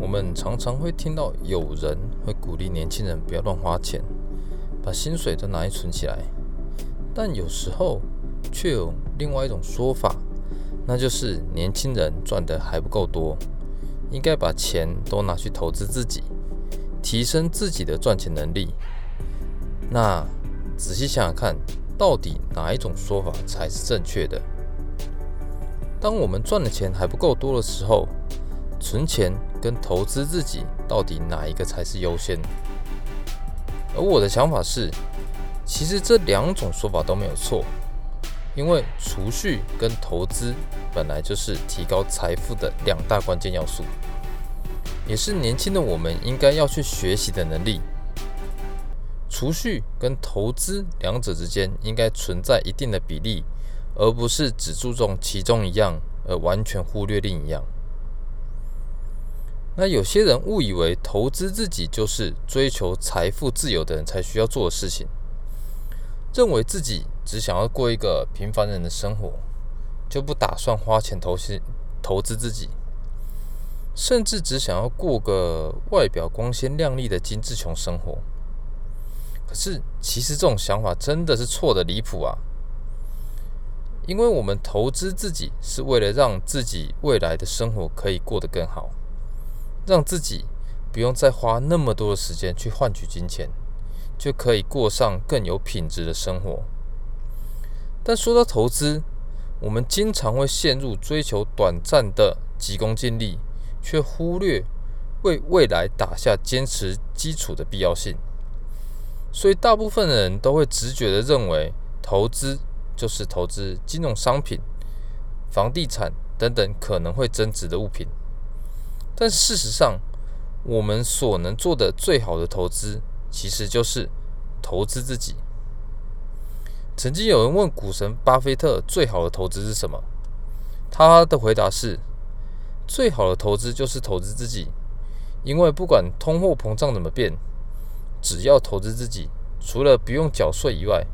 我们常常会听到有人会鼓励年轻人不要乱花钱，把薪水都拿去存起来。但有时候却有另外一种说法，那就是年轻人赚的还不够多，应该把钱都拿去投资自己，提升自己的赚钱能力。那仔细想想看，到底哪一种说法才是正确的？当我们赚的钱还不够多的时候，存钱跟投资自己，到底哪一个才是优先？而我的想法是，其实这两种说法都没有错，因为储蓄跟投资本来就是提高财富的两大关键要素，也是年轻的我们应该要去学习的能力。储蓄跟投资两者之间应该存在一定的比例，而不是只注重其中一样，而完全忽略另一样。那有些人误以为投资自己就是追求财富自由的人才需要做的事情，认为自己只想要过一个平凡人的生活，就不打算花钱投资投资自己，甚至只想要过个外表光鲜亮丽的精致穷生活。可是，其实这种想法真的是错的离谱啊！因为我们投资自己是为了让自己未来的生活可以过得更好。让自己不用再花那么多的时间去换取金钱，就可以过上更有品质的生活。但说到投资，我们经常会陷入追求短暂的急功近利，却忽略为未来打下坚实基础的必要性。所以，大部分的人都会直觉地认为，投资就是投资金融商品、房地产等等可能会增值的物品。但事实上，我们所能做的最好的投资，其实就是投资自己。曾经有人问股神巴菲特，最好的投资是什么？他的回答是：最好的投资就是投资自己，因为不管通货膨胀怎么变，只要投资自己，除了不用缴税以外，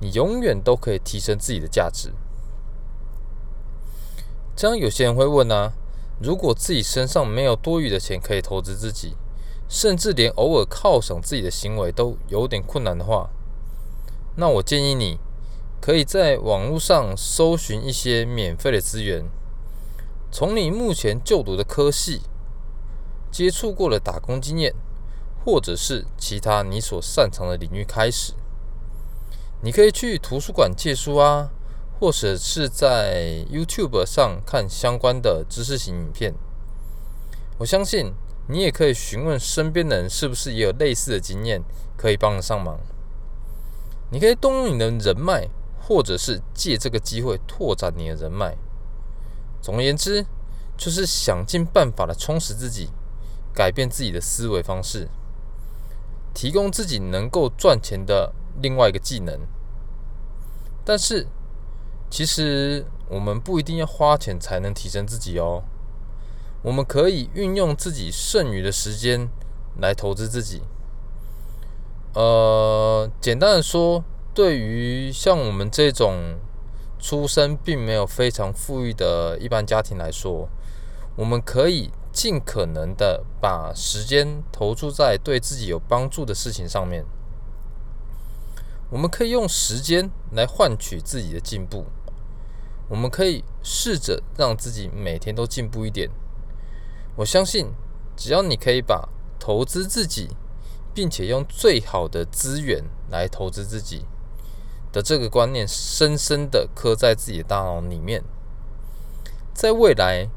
你永远都可以提升自己的价值。这样有些人会问啊。如果自己身上没有多余的钱可以投资自己，甚至连偶尔犒赏自己的行为都有点困难的话，那我建议你可以在网络上搜寻一些免费的资源，从你目前就读的科系、接触过的打工经验，或者是其他你所擅长的领域开始。你可以去图书馆借书啊。或者是在 YouTube 上看相关的知识型影片，我相信你也可以询问身边的人是不是也有类似的经验，可以帮得上忙。你可以动用你的人脉，或者是借这个机会拓展你的人脉。总而言之，就是想尽办法的充实自己，改变自己的思维方式，提供自己能够赚钱的另外一个技能。但是，其实我们不一定要花钱才能提升自己哦，我们可以运用自己剩余的时间来投资自己。呃，简单的说，对于像我们这种出身并没有非常富裕的一般家庭来说，我们可以尽可能的把时间投注在对自己有帮助的事情上面。我们可以用时间来换取自己的进步。我们可以试着让自己每天都进步一点。我相信，只要你可以把投资自己，并且用最好的资源来投资自己的这个观念深深的刻在自己的大脑里面，在未来，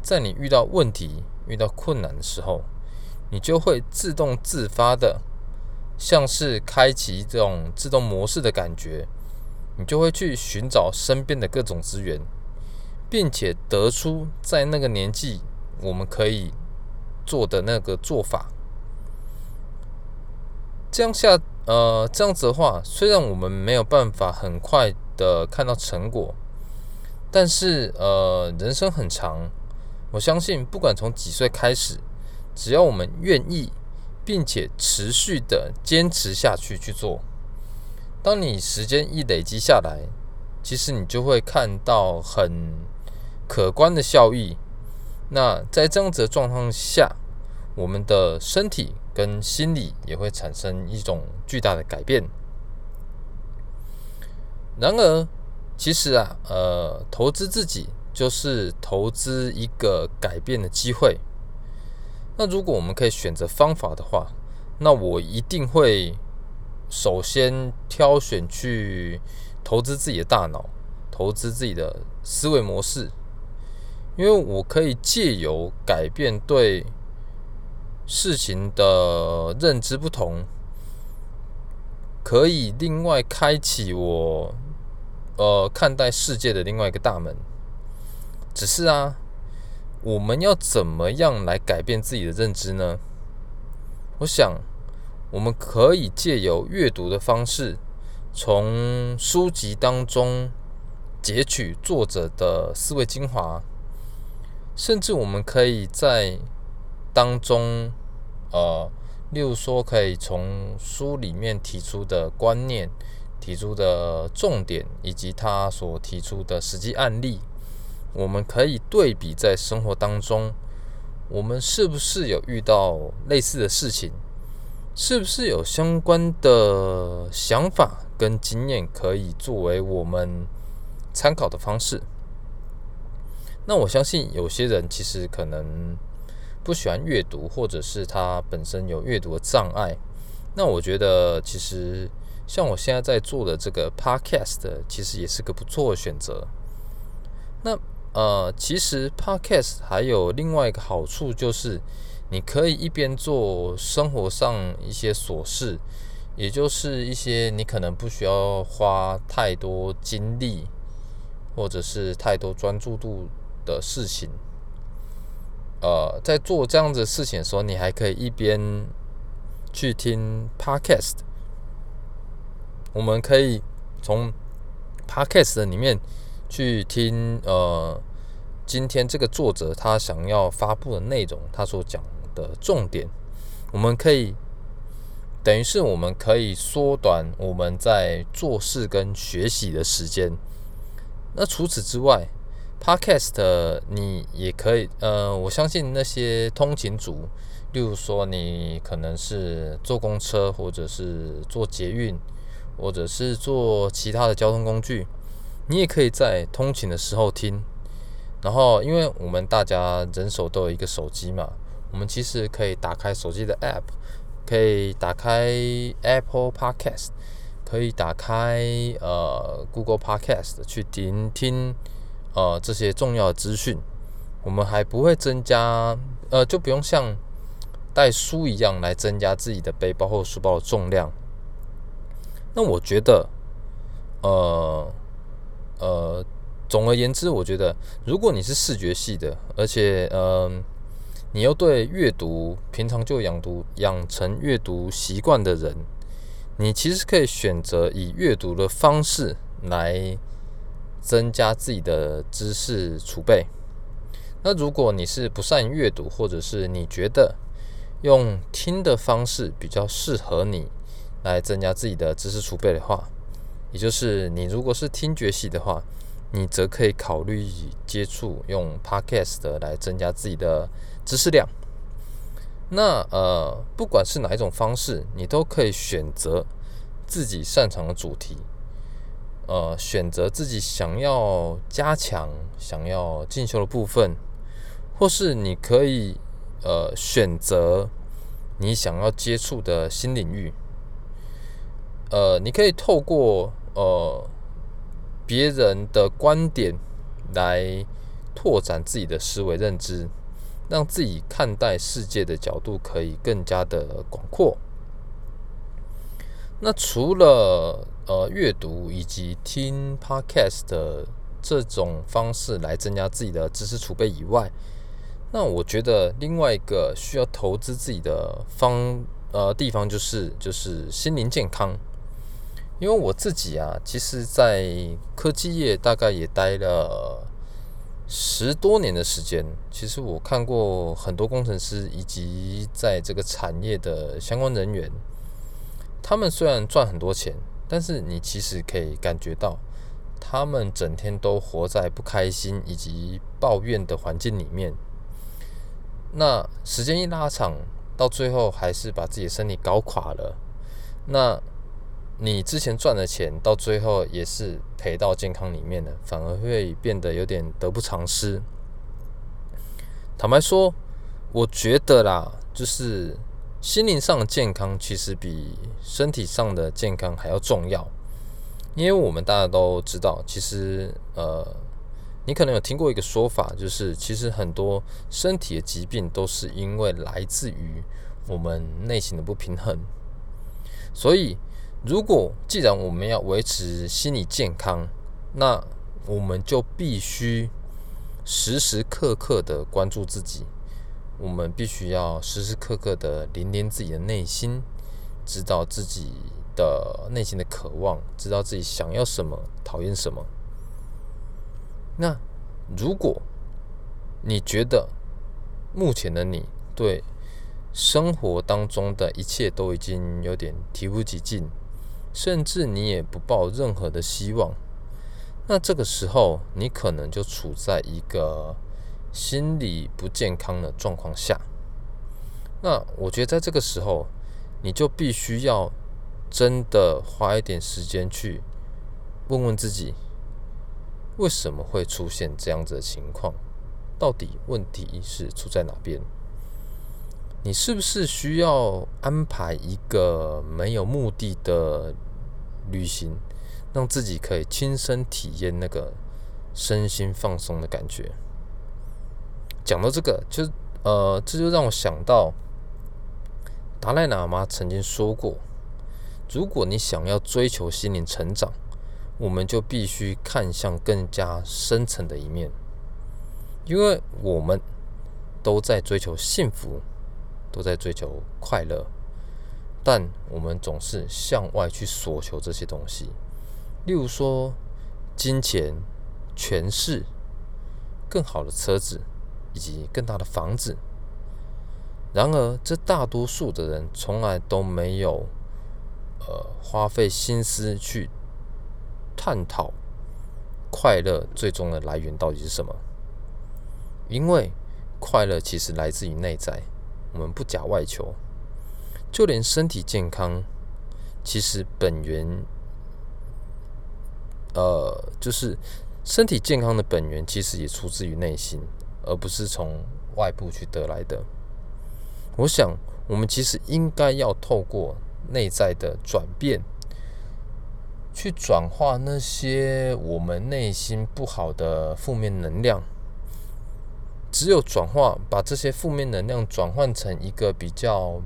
在你遇到问题、遇到困难的时候，你就会自动自发的，像是开启这种自动模式的感觉。你就会去寻找身边的各种资源，并且得出在那个年纪我们可以做的那个做法。这样下，呃，这样子的话，虽然我们没有办法很快的看到成果，但是，呃，人生很长，我相信不管从几岁开始，只要我们愿意，并且持续的坚持下去去做。当你时间一累积下来，其实你就会看到很可观的效益。那在这样子的状况下，我们的身体跟心理也会产生一种巨大的改变。然而，其实啊，呃，投资自己就是投资一个改变的机会。那如果我们可以选择方法的话，那我一定会首先挑选去投资自己的大脑，投资自己的思维模式，因为我可以借由改变对事情的认知不同，可以另外开启我呃看待世界的另外一个大门。只是啊。我们要怎么样来改变自己的认知呢？我想，我们可以借由阅读的方式，从书籍当中截取作者的思维精华，甚至我们可以在当中，呃，例如说，可以从书里面提出的观念、提出的重点，以及他所提出的实际案例。我们可以对比在生活当中，我们是不是有遇到类似的事情？是不是有相关的想法跟经验可以作为我们参考的方式？那我相信有些人其实可能不喜欢阅读，或者是他本身有阅读的障碍。那我觉得其实像我现在在做的这个 Podcast，其实也是个不错的选择。那呃，其实 Podcast 还有另外一个好处，就是你可以一边做生活上一些琐事，也就是一些你可能不需要花太多精力或者是太多专注度的事情。呃，在做这样子事情的时候，你还可以一边去听 Podcast。我们可以从 Podcast 里面。去听呃，今天这个作者他想要发布的内容，他所讲的重点，我们可以等于是我们可以缩短我们在做事跟学习的时间。那除此之外，Podcast 你也可以呃，我相信那些通勤族，例如说你可能是坐公车，或者是坐捷运，或者是坐其他的交通工具。你也可以在通勤的时候听，然后因为我们大家人手都有一个手机嘛，我们其实可以打开手机的 App，可以打开 Apple Podcast，可以打开呃 Google Podcast 去聆听呃这些重要的资讯，我们还不会增加呃就不用像带书一样来增加自己的背包或书包的重量。那我觉得呃。呃，总而言之，我觉得如果你是视觉系的，而且呃，你又对阅读平常就养读养成阅读习惯的人，你其实可以选择以阅读的方式来增加自己的知识储备。那如果你是不善阅读，或者是你觉得用听的方式比较适合你来增加自己的知识储备的话，也就是你如果是听觉系的话，你则可以考虑接触用 Podcast 来增加自己的知识量。那呃，不管是哪一种方式，你都可以选择自己擅长的主题，呃，选择自己想要加强、想要进修的部分，或是你可以呃选择你想要接触的新领域。呃，你可以透过呃别人的观点来拓展自己的思维认知，让自己看待世界的角度可以更加的广阔。那除了呃阅读以及听 Podcast 的这种方式来增加自己的知识储备以外，那我觉得另外一个需要投资自己的方呃地方就是就是心灵健康。因为我自己啊，其实，在科技业大概也待了十多年的时间。其实我看过很多工程师以及在这个产业的相关人员，他们虽然赚很多钱，但是你其实可以感觉到，他们整天都活在不开心以及抱怨的环境里面。那时间一拉长，到最后还是把自己的身体搞垮了。那你之前赚的钱，到最后也是赔到健康里面了，反而会变得有点得不偿失。坦白说，我觉得啦，就是心灵上的健康其实比身体上的健康还要重要，因为我们大家都知道，其实呃，你可能有听过一个说法，就是其实很多身体的疾病都是因为来自于我们内心的不平衡。所以，如果既然我们要维持心理健康，那我们就必须。时时刻刻的关注自己，我们必须要时时刻刻的聆听自己的内心，知道自己的内心的渴望，知道自己想要什么，讨厌什么。那如果你觉得目前的你对生活当中的一切都已经有点提不起劲，甚至你也不抱任何的希望。那这个时候，你可能就处在一个心理不健康的状况下。那我觉得，在这个时候，你就必须要真的花一点时间去问问自己，为什么会出现这样子的情况？到底问题是出在哪边？你是不是需要安排一个没有目的的旅行？让自己可以亲身体验那个身心放松的感觉。讲到这个，就呃，这就让我想到达赖喇嘛曾经说过：如果你想要追求心灵成长，我们就必须看向更加深层的一面，因为我们都在追求幸福，都在追求快乐，但我们总是向外去索求这些东西。例如说，金钱、权势、更好的车子以及更大的房子。然而，这大多数的人从来都没有呃花费心思去探讨快乐最终的来源到底是什么。因为快乐其实来自于内在，我们不假外求。就连身体健康，其实本源。呃，就是身体健康的本源，其实也出自于内心，而不是从外部去得来的。我想，我们其实应该要透过内在的转变，去转化那些我们内心不好的负面能量。只有转化，把这些负面能量转换成一个比较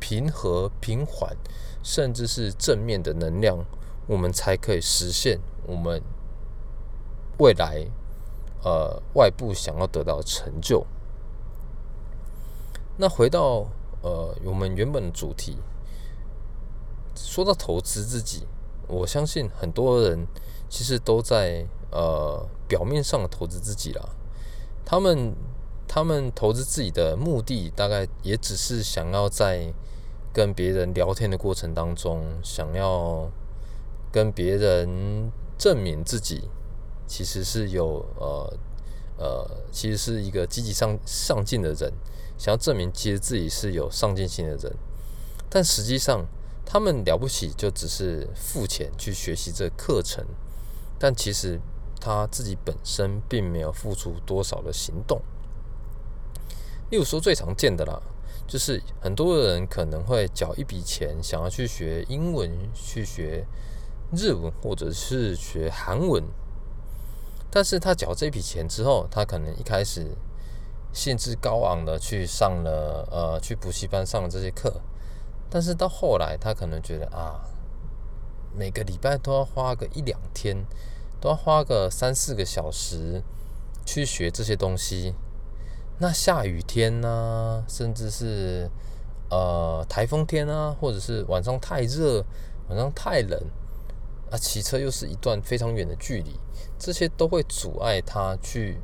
平和、平缓，甚至是正面的能量，我们才可以实现。我们未来呃外部想要得到成就。那回到呃我们原本的主题，说到投资自己，我相信很多人其实都在呃表面上的投资自己啦。他们他们投资自己的目的，大概也只是想要在跟别人聊天的过程当中，想要跟别人。证明自己其实是有呃呃，其实是一个积极上上进的人，想要证明其实自己是有上进心的人，但实际上他们了不起就只是付钱去学习这课程，但其实他自己本身并没有付出多少的行动。例如说最常见的啦，就是很多人可能会缴一笔钱，想要去学英文，去学。日文或者是学韩文，但是他缴这笔钱之后，他可能一开始兴致高昂的去上了呃去补习班上了这些课，但是到后来他可能觉得啊，每个礼拜都要花个一两天，都要花个三四个小时去学这些东西，那下雨天呢、甚至是呃台风天啊，或者是晚上太热，晚上太冷。啊，骑车又是一段非常远的距离，这些都会阻碍他去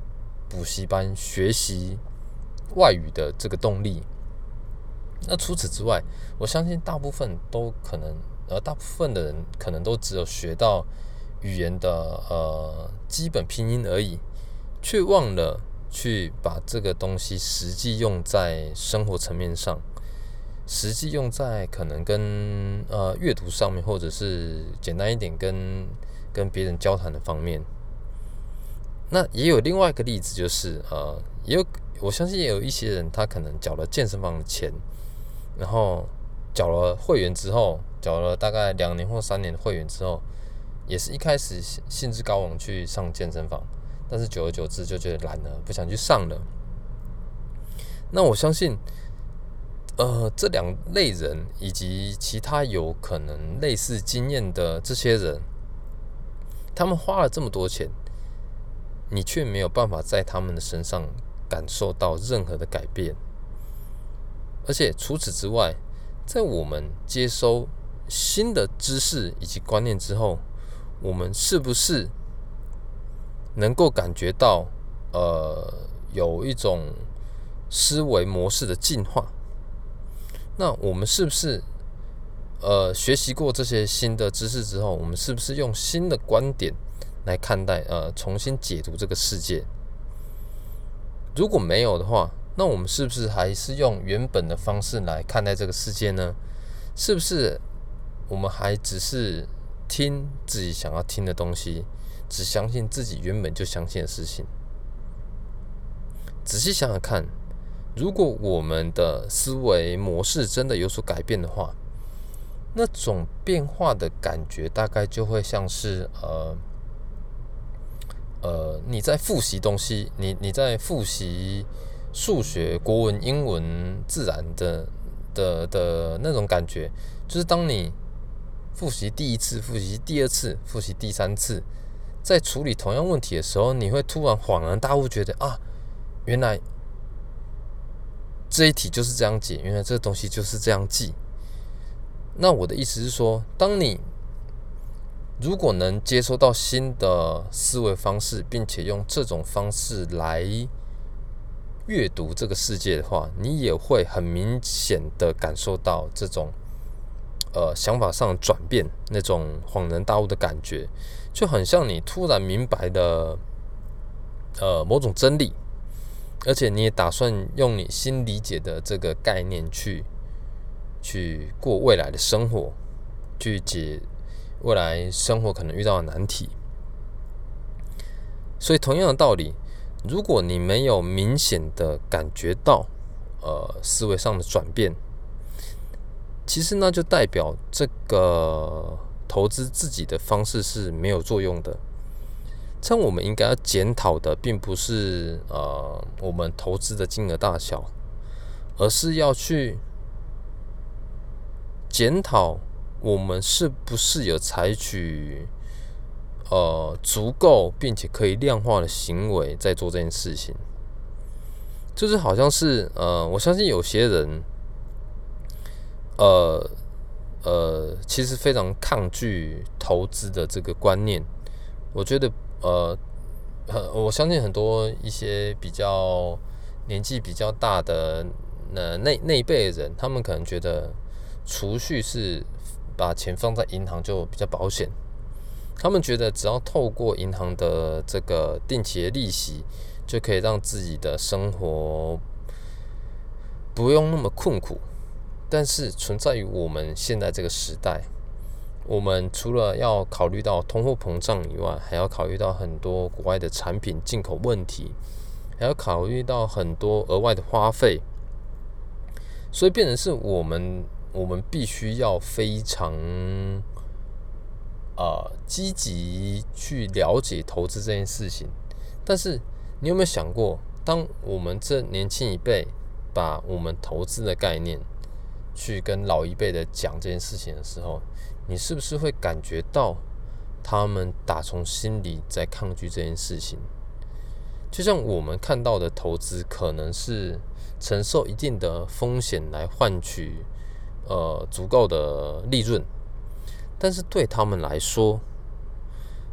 补习班学习外语的这个动力。那除此之外，我相信大部分都可能，呃，大部分的人可能都只有学到语言的呃基本拼音而已，却忘了去把这个东西实际用在生活层面上，实际用在可能跟呃阅读上面，或者是简单一点跟跟别人交谈的方面。那也有另外一个例子，就是呃，也有我相信也有一些人，他可能缴了健身房的钱，然后缴了会员之后，缴了大概两年或三年的会员之后，也是一开始兴致高昂去上健身房。但是久而久之就觉得懒了，不想去上了。那我相信，呃，这两类人以及其他有可能类似经验的这些人，他们花了这么多钱，你却没有办法在他们的身上感受到任何的改变。而且除此之外，在我们接收新的知识以及观念之后，我们是不是？能够感觉到，呃，有一种思维模式的进化。那我们是不是，呃，学习过这些新的知识之后，我们是不是用新的观点来看待，呃，重新解读这个世界？如果没有的话，那我们是不是还是用原本的方式来看待这个世界呢？是不是我们还只是听自己想要听的东西？只相信自己原本就相信的事情。仔细想想看，如果我们的思维模式真的有所改变的话，那种变化的感觉大概就会像是呃呃你在复习东西，你你在复习数学、国文、英文、自然的的的那种感觉，就是当你复习第一次、复习第二次、复习第三次。在处理同样问题的时候，你会突然恍然大悟，觉得啊，原来这一题就是这样解，原来这个东西就是这样记。那我的意思是说，当你如果能接收到新的思维方式，并且用这种方式来阅读这个世界的话，你也会很明显的感受到这种呃想法上转变，那种恍然大悟的感觉。就很像你突然明白的，呃，某种真理，而且你也打算用你新理解的这个概念去去过未来的生活，去解未来生活可能遇到的难题。所以同样的道理，如果你没有明显的感觉到呃思维上的转变，其实那就代表这个。投资自己的方式是没有作用的。这，我们应该要检讨的，并不是呃我们投资的金额大小，而是要去检讨我们是不是有采取呃足够并且可以量化的行为在做这件事情。就是好像是呃，我相信有些人呃。呃，其实非常抗拒投资的这个观念。我觉得，呃，我相信很多一些比较年纪比较大的那那那一辈人，他们可能觉得储蓄是把钱放在银行就比较保险。他们觉得只要透过银行的这个定期的利息，就可以让自己的生活不用那么困苦。但是存在于我们现在这个时代，我们除了要考虑到通货膨胀以外，还要考虑到很多国外的产品进口问题，还要考虑到很多额外的花费，所以变成是我们我们必须要非常呃积极去了解投资这件事情。但是你有没有想过，当我们这年轻一辈把我们投资的概念，去跟老一辈的讲这件事情的时候，你是不是会感觉到他们打从心里在抗拒这件事情？就像我们看到的投资，可能是承受一定的风险来换取呃足够的利润，但是对他们来说，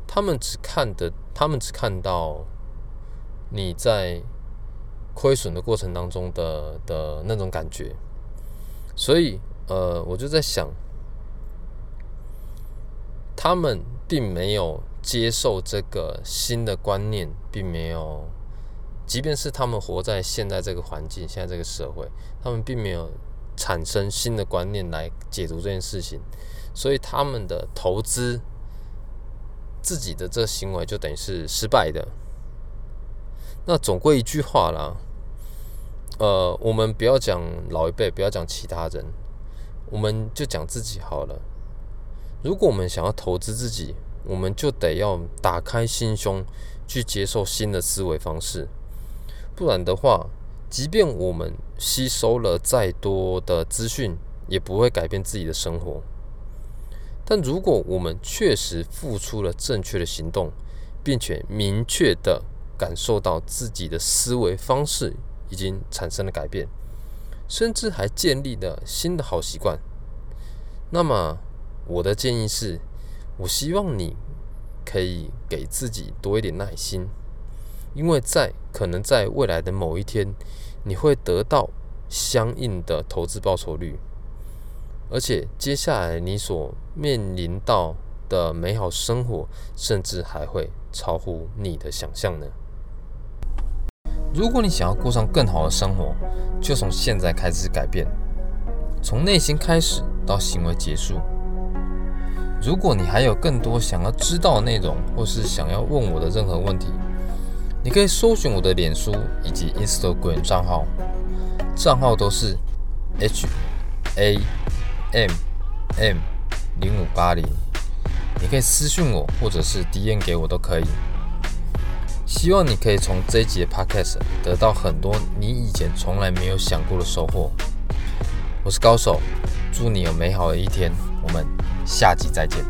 他们只看的，他们只看到你在亏损的过程当中的的那种感觉。所以，呃，我就在想，他们并没有接受这个新的观念，并没有即便是他们活在现在这个环境、现在这个社会，他们并没有产生新的观念来解读这件事情，所以他们的投资自己的这行为就等于是失败的。那总归一句话啦，呃，我们不要讲老一辈，不要讲其他人，我们就讲自己好了。如果我们想要投资自己，我们就得要打开心胸去接受新的思维方式，不然的话，即便我们吸收了再多的资讯，也不会改变自己的生活。但如果我们确实付出了正确的行动，并且明确的感受到自己的思维方式已经产生了改变，甚至还建立了新的好习惯，那么我的建议是，我希望你可以给自己多一点耐心，因为在可能在未来的某一天，你会得到相应的投资报酬率，而且接下来你所面临到的美好生活，甚至还会超乎你的想象呢。如果你想要过上更好的生活，就从现在开始改变，从内心开始到行为结束。如果你还有更多想要知道的内容，或是想要问我的任何问题，你可以搜寻我的脸书以及 Instagram 账号，账号都是 H A M M 零五八零，你可以私信我，或者是 DM 给我都可以。希望你可以从这一集的 Podcast 得到很多你以前从来没有想过的收获。我是高手，祝你有美好的一天，我们下集再见。